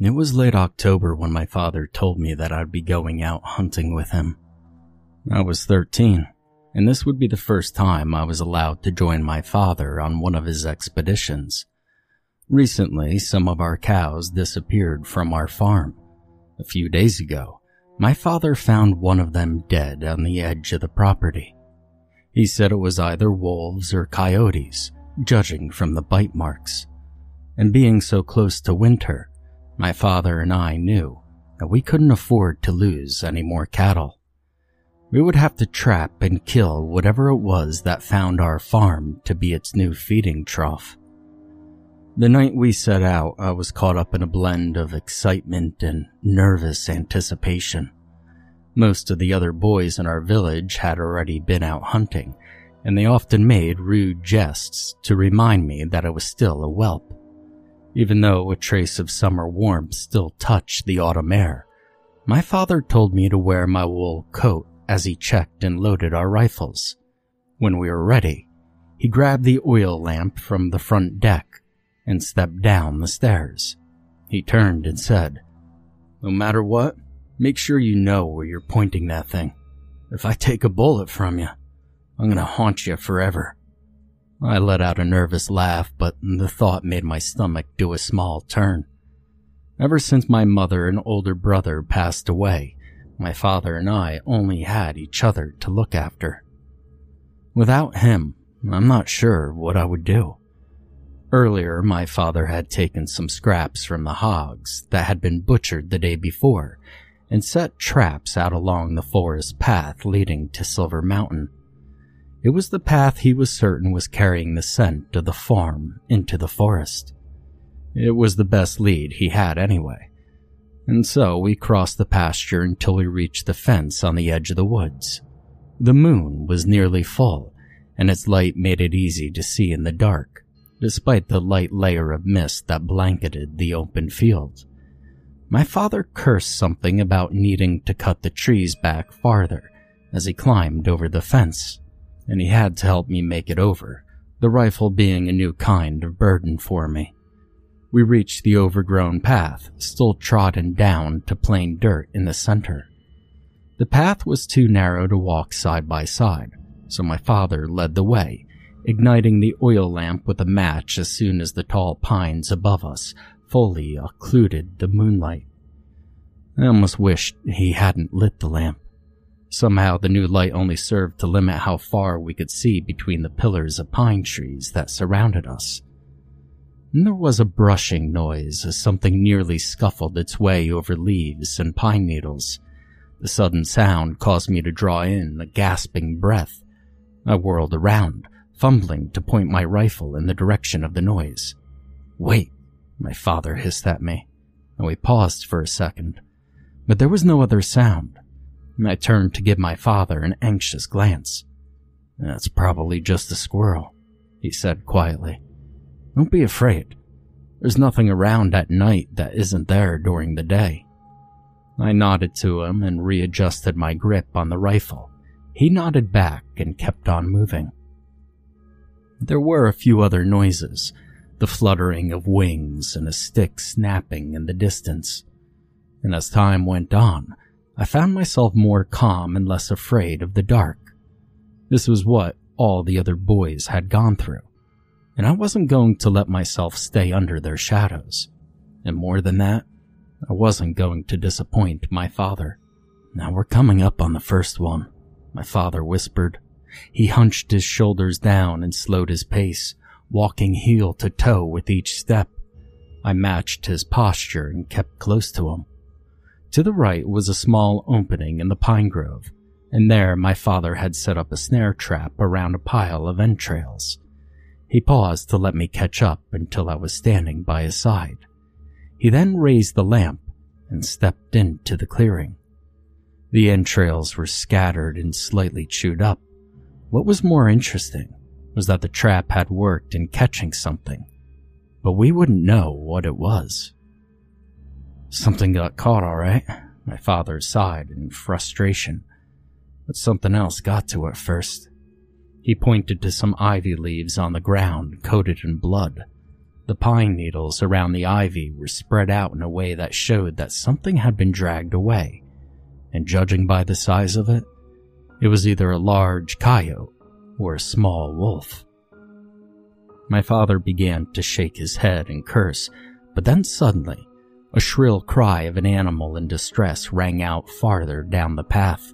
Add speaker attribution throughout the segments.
Speaker 1: It was late October when my father told me that I'd be going out hunting with him. I was 13, and this would be the first time I was allowed to join my father on one of his expeditions. Recently, some of our cows disappeared from our farm. A few days ago, my father found one of them dead on the edge of the property. He said it was either wolves or coyotes, judging from the bite marks. And being so close to winter, my father and I knew that we couldn't afford to lose any more cattle. We would have to trap and kill whatever it was that found our farm to be its new feeding trough. The night we set out, I was caught up in a blend of excitement and nervous anticipation. Most of the other boys in our village had already been out hunting, and they often made rude jests to remind me that I was still a whelp. Even though a trace of summer warmth still touched the autumn air, my father told me to wear my wool coat as he checked and loaded our rifles. When we were ready, he grabbed the oil lamp from the front deck and stepped down the stairs. He turned and said, No matter what, Make sure you know where you're pointing that thing. If I take a bullet from you, I'm gonna haunt you forever. I let out a nervous laugh, but the thought made my stomach do a small turn. Ever since my mother and older brother passed away, my father and I only had each other to look after. Without him, I'm not sure what I would do. Earlier, my father had taken some scraps from the hogs that had been butchered the day before and set traps out along the forest path leading to Silver Mountain. It was the path he was certain was carrying the scent of the farm into the forest. It was the best lead he had anyway. And so we crossed the pasture until we reached the fence on the edge of the woods. The moon was nearly full, and its light made it easy to see in the dark, despite the light layer of mist that blanketed the open field. My father cursed something about needing to cut the trees back farther as he climbed over the fence, and he had to help me make it over, the rifle being a new kind of burden for me. We reached the overgrown path, still trodden down to plain dirt in the center. The path was too narrow to walk side by side, so my father led the way, igniting the oil lamp with a match as soon as the tall pines above us fully occluded the moonlight. I almost wished he hadn't lit the lamp. Somehow the new light only served to limit how far we could see between the pillars of pine trees that surrounded us. And there was a brushing noise as something nearly scuffled its way over leaves and pine needles. The sudden sound caused me to draw in a gasping breath. I whirled around, fumbling to point my rifle in the direction of the noise. Wait, my father hissed at me, and we paused for a second. But there was no other sound. I turned to give my father an anxious glance. That's probably just a squirrel, he said quietly. Don't be afraid. There's nothing around at night that isn't there during the day. I nodded to him and readjusted my grip on the rifle. He nodded back and kept on moving. There were a few other noises, the fluttering of wings and a stick snapping in the distance. And as time went on, I found myself more calm and less afraid of the dark. This was what all the other boys had gone through, and I wasn't going to let myself stay under their shadows. And more than that, I wasn't going to disappoint my father. Now we're coming up on the first one, my father whispered. He hunched his shoulders down and slowed his pace, walking heel to toe with each step. I matched his posture and kept close to him. To the right was a small opening in the pine grove, and there my father had set up a snare trap around a pile of entrails. He paused to let me catch up until I was standing by his side. He then raised the lamp and stepped into the clearing. The entrails were scattered and slightly chewed up. What was more interesting was that the trap had worked in catching something, but we wouldn't know what it was. Something got caught, all right, my father sighed in frustration, but something else got to it first. He pointed to some ivy leaves on the ground coated in blood. The pine needles around the ivy were spread out in a way that showed that something had been dragged away, and judging by the size of it, it was either a large coyote or a small wolf. My father began to shake his head and curse, but then suddenly, a shrill cry of an animal in distress rang out farther down the path.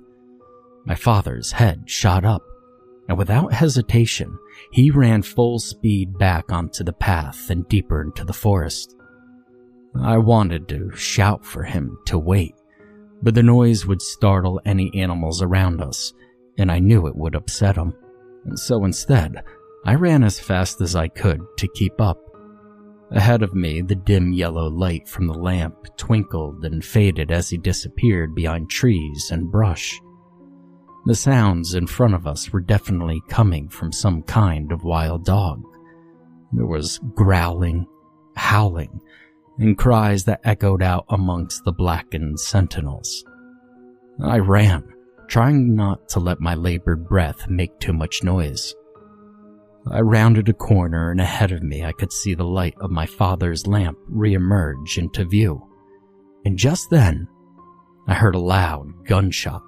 Speaker 1: My father's head shot up, and without hesitation, he ran full speed back onto the path and deeper into the forest. I wanted to shout for him to wait, but the noise would startle any animals around us, and I knew it would upset him. And so instead, I ran as fast as I could to keep up. Ahead of me, the dim yellow light from the lamp twinkled and faded as he disappeared behind trees and brush. The sounds in front of us were definitely coming from some kind of wild dog. There was growling, howling, and cries that echoed out amongst the blackened sentinels. I ran, trying not to let my labored breath make too much noise. I rounded a corner and ahead of me I could see the light of my father's lamp reemerge into view. And just then, I heard a loud gunshot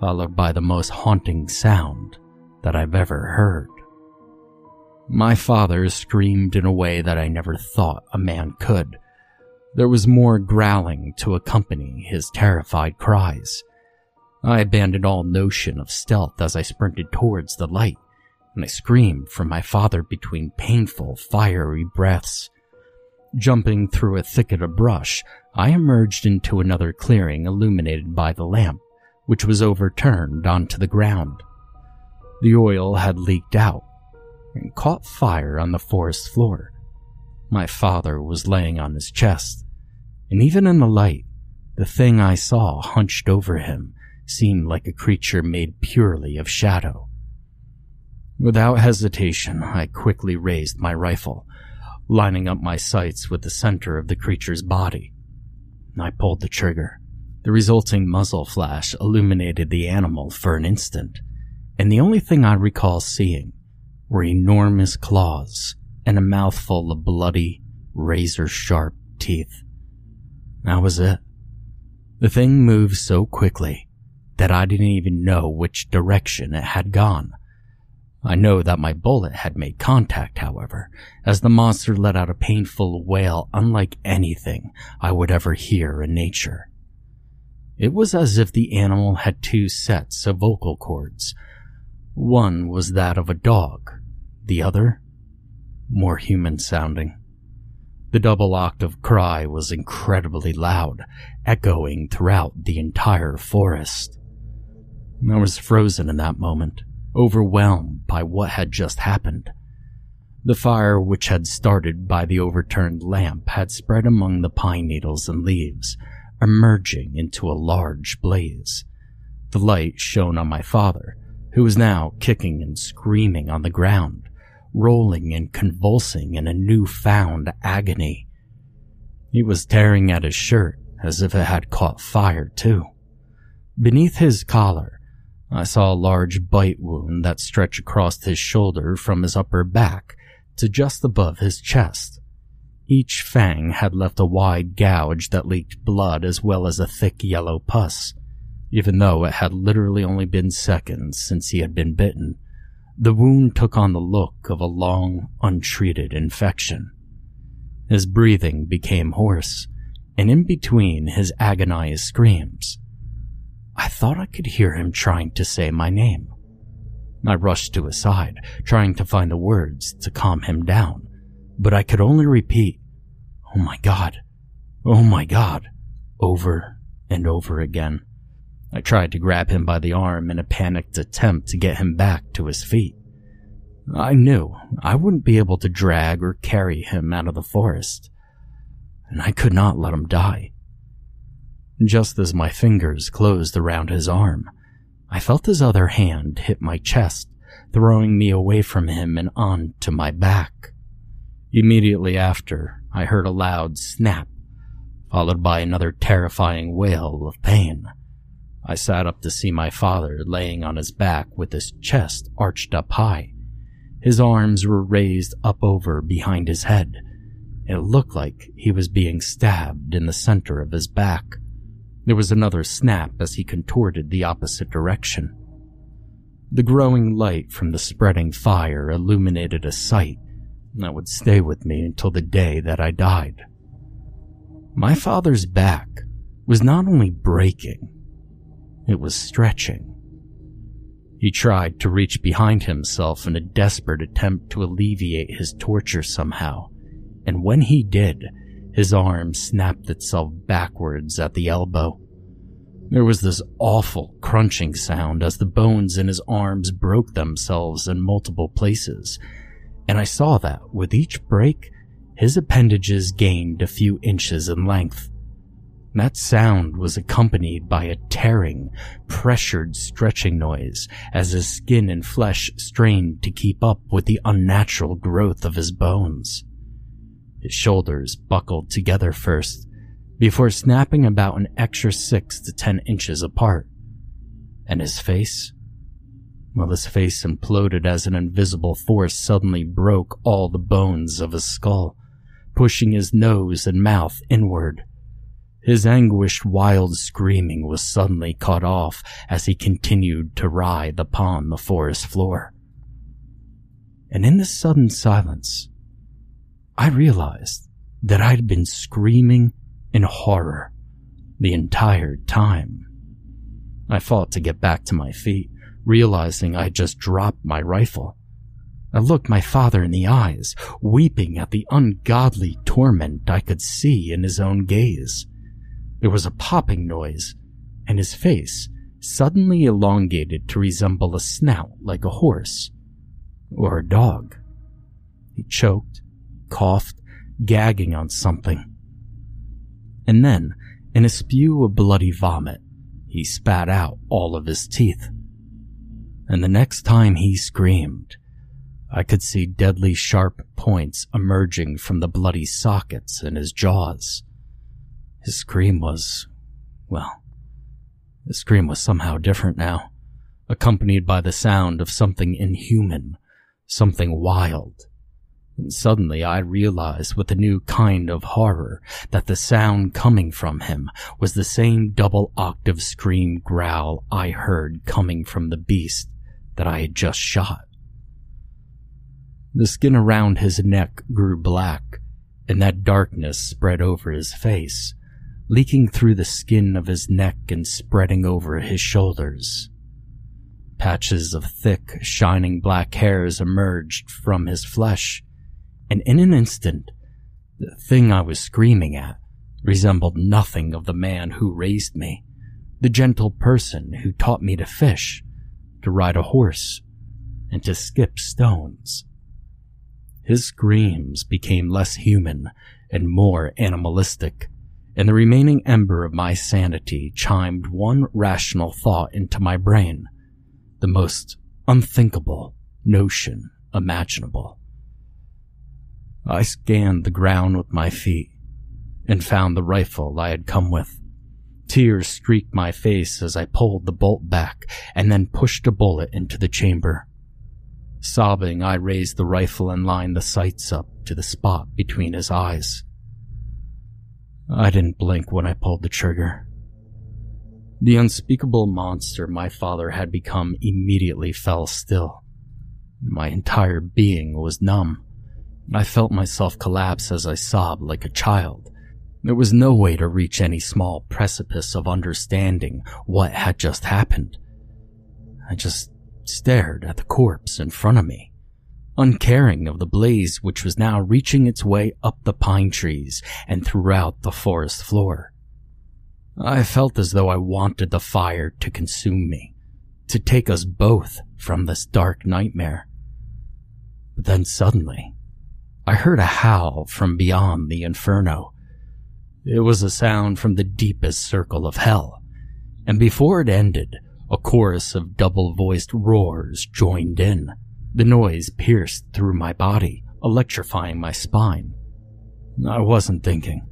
Speaker 1: followed by the most haunting sound that I've ever heard. My father screamed in a way that I never thought a man could. There was more growling to accompany his terrified cries. I abandoned all notion of stealth as I sprinted towards the light, and I screamed for my father between painful, fiery breaths. Jumping through a thicket of brush, I emerged into another clearing illuminated by the lamp which was overturned onto the ground. The oil had leaked out and caught fire on the forest floor. My father was laying on his chest, and even in the light, the thing I saw hunched over him seemed like a creature made purely of shadow. Without hesitation, I quickly raised my rifle, lining up my sights with the center of the creature's body. I pulled the trigger. The resulting muzzle flash illuminated the animal for an instant, and the only thing I recall seeing were enormous claws and a mouthful of bloody, razor sharp teeth. That was it. The thing moved so quickly that I didn't even know which direction it had gone. I know that my bullet had made contact, however, as the monster let out a painful wail unlike anything I would ever hear in nature. It was as if the animal had two sets of vocal cords. One was that of a dog, the other, more human sounding. The double octave cry was incredibly loud, echoing throughout the entire forest. I was frozen in that moment, overwhelmed by what had just happened. The fire which had started by the overturned lamp had spread among the pine needles and leaves, emerging into a large blaze. The light shone on my father, who was now kicking and screaming on the ground, rolling and convulsing in a new-found agony. He was tearing at his shirt as if it had caught fire, too. Beneath his collar, I saw a large bite wound that stretched across his shoulder from his upper back to just above his chest. Each fang had left a wide gouge that leaked blood as well as a thick yellow pus. Even though it had literally only been seconds since he had been bitten, the wound took on the look of a long, untreated infection. His breathing became hoarse, and in between his agonized screams, I thought I could hear him trying to say my name. I rushed to his side, trying to find the words to calm him down but I could only repeat, Oh my God, oh my God, over and over again. I tried to grab him by the arm in a panicked attempt to get him back to his feet. I knew I wouldn't be able to drag or carry him out of the forest, and I could not let him die. Just as my fingers closed around his arm, I felt his other hand hit my chest, throwing me away from him and onto my back. Immediately after, I heard a loud snap, followed by another terrifying wail of pain. I sat up to see my father laying on his back with his chest arched up high. His arms were raised up over behind his head, It looked like he was being stabbed in the center of his back. There was another snap as he contorted the opposite direction. The growing light from the spreading fire illuminated a sight that would stay with me until the day that I died. My father's back was not only breaking, it was stretching. He tried to reach behind himself in a desperate attempt to alleviate his torture somehow, and when he did, his arm snapped itself backwards at the elbow. There was this awful crunching sound as the bones in his arms broke themselves in multiple places, and I saw that with each break, his appendages gained a few inches in length. That sound was accompanied by a tearing, pressured stretching noise as his skin and flesh strained to keep up with the unnatural growth of his bones. His shoulders buckled together first, before snapping about an extra six to ten inches apart. And his face? Well, his face imploded as an invisible force suddenly broke all the bones of his skull, pushing his nose and mouth inward. His anguished, wild screaming was suddenly cut off as he continued to writhe upon the forest floor. And in the sudden silence, I realized that I'd been screaming in horror the entire time. I fought to get back to my feet, realizing I'd just dropped my rifle. I looked my father in the eyes, weeping at the ungodly torment I could see in his own gaze. There was a popping noise, and his face suddenly elongated to resemble a snout like a horse or a dog. He choked, coughed, gagging on something and then, in a spew of bloody vomit, he spat out all of his teeth. And the next time he screamed, I could see deadly sharp points emerging from the bloody sockets in his jaws. His scream was, well, his scream was somehow different now, accompanied by the sound of something inhuman, something wild, and suddenly I realized with a new kind of horror that the sound coming from him was the same double octave scream growl I heard coming from the beast that I had just shot. The skin around his neck grew black, and that darkness spread over his face, leaking through the skin of his neck and spreading over his shoulders. Patches of thick, shining black hairs emerged from his flesh, and in an instant, the thing I was screaming at resembled nothing of the man who raised me, the gentle person who taught me to fish, to ride a horse, and to skip stones. His screams became less human and more animalistic, and the remaining ember of my sanity chimed one rational thought into my brain, the most unthinkable notion imaginable. I scanned the ground with my feet and found the rifle I had come with. Tears streaked my face as I pulled the bolt back and then pushed a bullet into the chamber. Sobbing, I raised the rifle and lined the sights up to the spot between his eyes. I didn't blink when I pulled the trigger. The unspeakable monster my father had become immediately fell still. My entire being was numb. I felt myself collapse as I sobbed like a child. There was no way to reach any small precipice of understanding what had just happened. I just stared at the corpse in front of me, uncaring of the blaze which was now reaching its way up the pine trees and throughout the forest floor. I felt as though I wanted the fire to consume me, to take us both from this dark nightmare. But then suddenly, I heard a howl from beyond the inferno. It was a sound from the deepest circle of hell, and before it ended, a chorus of double-voiced roars joined in. The noise pierced through my body, electrifying my spine. I wasn't thinking.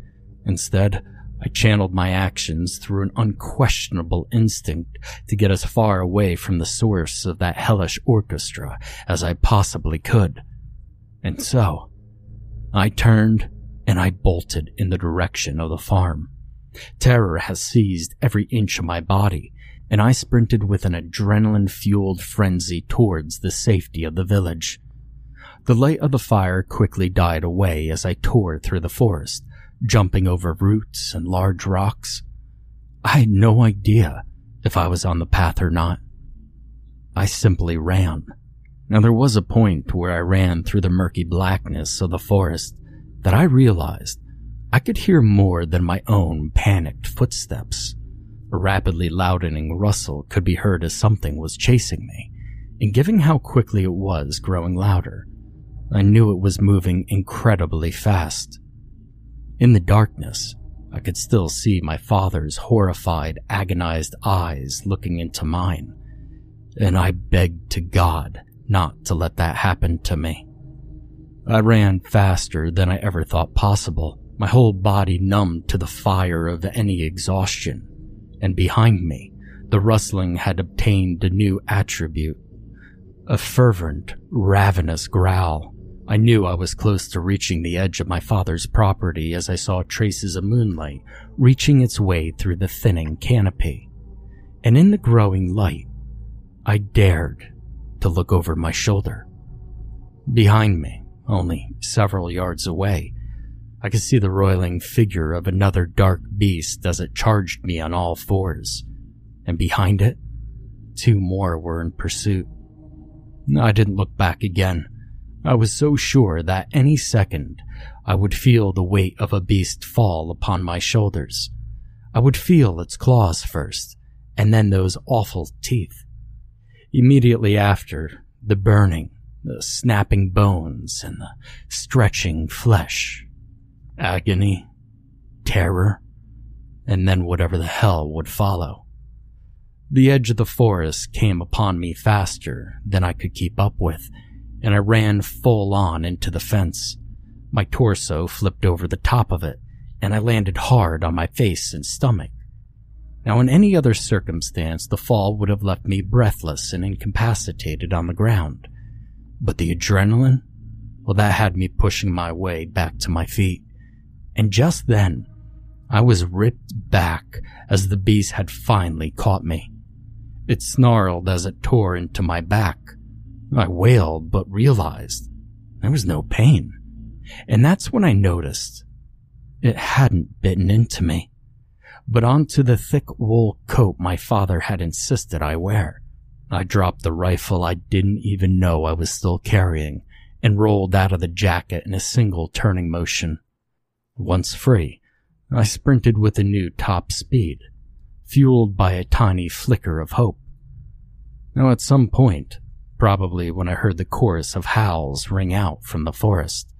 Speaker 1: Instead, I channeled my actions through an unquestionable instinct to get as far away from the source of that hellish orchestra as I possibly could. And so, I turned and I bolted in the direction of the farm. Terror has seized every inch of my body, and I sprinted with an adrenaline fueled frenzy towards the safety of the village. The light of the fire quickly died away as I tore through the forest, jumping over roots and large rocks. I had no idea if I was on the path or not. I simply ran. Now there was a point where I ran through the murky blackness of the forest that I realized I could hear more than my own panicked footsteps. A rapidly loudening rustle could be heard as something was chasing me, and given how quickly it was growing louder, I knew it was moving incredibly fast. In the darkness, I could still see my father's horrified, agonized eyes looking into mine, and I begged to God not to let that happen to me. I ran faster than I ever thought possible, my whole body numbed to the fire of any exhaustion, and behind me, the rustling had obtained a new attribute. A fervent, ravenous growl. I knew I was close to reaching the edge of my father's property as I saw traces of moonlight reaching its way through the thinning canopy. And in the growing light, I dared to look over my shoulder. Behind me, only several yards away, I could see the roiling figure of another dark beast as it charged me on all fours, and behind it, two more were in pursuit. I didn't look back again. I was so sure that any second I would feel the weight of a beast fall upon my shoulders. I would feel its claws first, and then those awful teeth. Immediately after, the burning, the snapping bones, and the stretching flesh agony, terror, and then whatever the hell would follow. The edge of the forest came upon me faster than I could keep up with, and I ran full on into the fence. My torso flipped over the top of it, and I landed hard on my face and stomach. Now, in any other circumstance, the fall would have left me breathless and incapacitated on the ground. But the adrenaline? Well, that had me pushing my way back to my feet and just then, I was ripped back as the beast had finally caught me. It snarled as it tore into my back. I wailed, but realized there was no pain. And that's when I noticed it hadn't bitten into me, but onto the thick wool coat my father had insisted I wear. I dropped the rifle I didn't even know I was still carrying and rolled out of the jacket in a single turning motion. Once free, I sprinted with a new top speed, fueled by a tiny flicker of hope. Now, at some point, probably when I heard the chorus of howls ring out from the forest,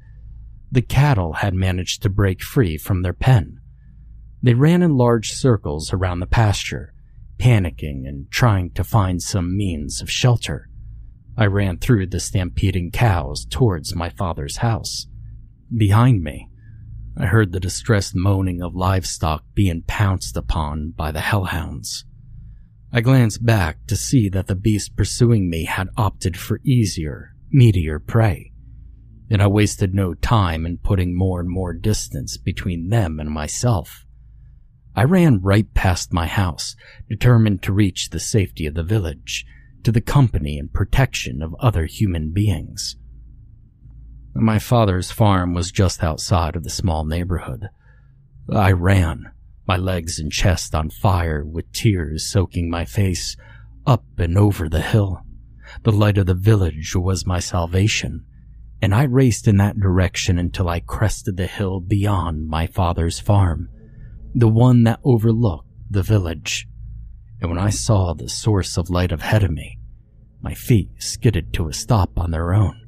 Speaker 1: the cattle had managed to break free from their pen. They ran in large circles around the pasture, panicking and trying to find some means of shelter. I ran through the stampeding cows towards my father's house. Behind me, I heard the distressed moaning of livestock being pounced upon by the hellhounds. I glanced back to see that the beast pursuing me had opted for easier, meatier prey, and I wasted no time in putting more and more distance between them and myself. I ran right past my house, determined to reach the safety of the village, to the company and protection of other human beings. My father's farm was just outside of the small neighborhood. I ran, my legs and chest on fire with tears soaking my face, up and over the hill. The light of the village was my salvation, and I raced in that direction until I crested the hill beyond my father's farm, the one that overlooked the village. And when I saw the source of light ahead of me, my feet skidded to a stop on their own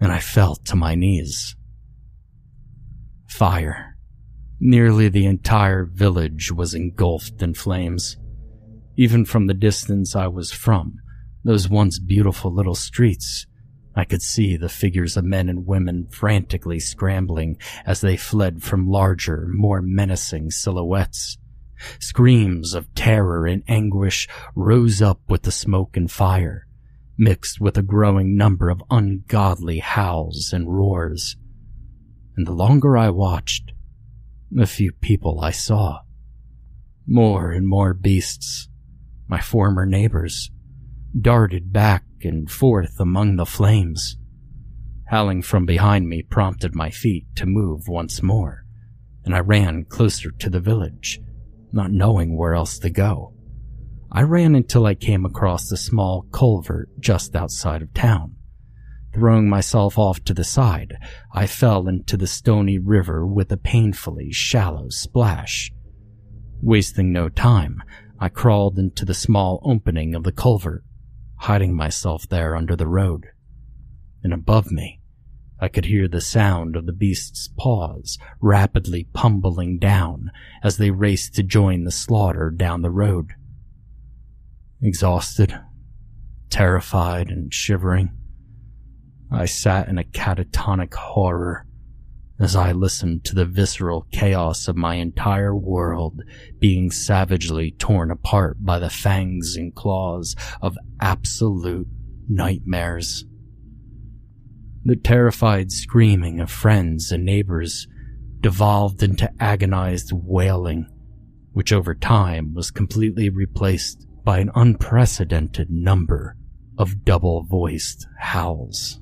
Speaker 1: and I fell to my knees. Fire. Nearly the entire village was engulfed in flames. Even from the distance I was from, those once beautiful little streets, I could see the figures of men and women frantically scrambling as they fled from larger, more menacing silhouettes. Screams of terror and anguish rose up with the smoke and fire mixed with a growing number of ungodly howls and roars. and the longer I watched, the few people I saw. More and more beasts, my former neighbors, darted back and forth among the flames. Howling from behind me prompted my feet to move once more, and I ran closer to the village, not knowing where else to go. I ran until I came across a small culvert just outside of town. Throwing myself off to the side, I fell into the stony river with a painfully shallow splash. Wasting no time, I crawled into the small opening of the culvert, hiding myself there under the road. And above me, I could hear the sound of the beast's paws rapidly pummeling down as they raced to join the slaughter down the road. Exhausted, terrified, and shivering, I sat in a catatonic horror as I listened to the visceral chaos of my entire world being savagely torn apart by the fangs and claws of absolute nightmares. The terrified screaming of friends and neighbors devolved into agonized wailing, which over time was completely replaced by an unprecedented number of double voiced howls.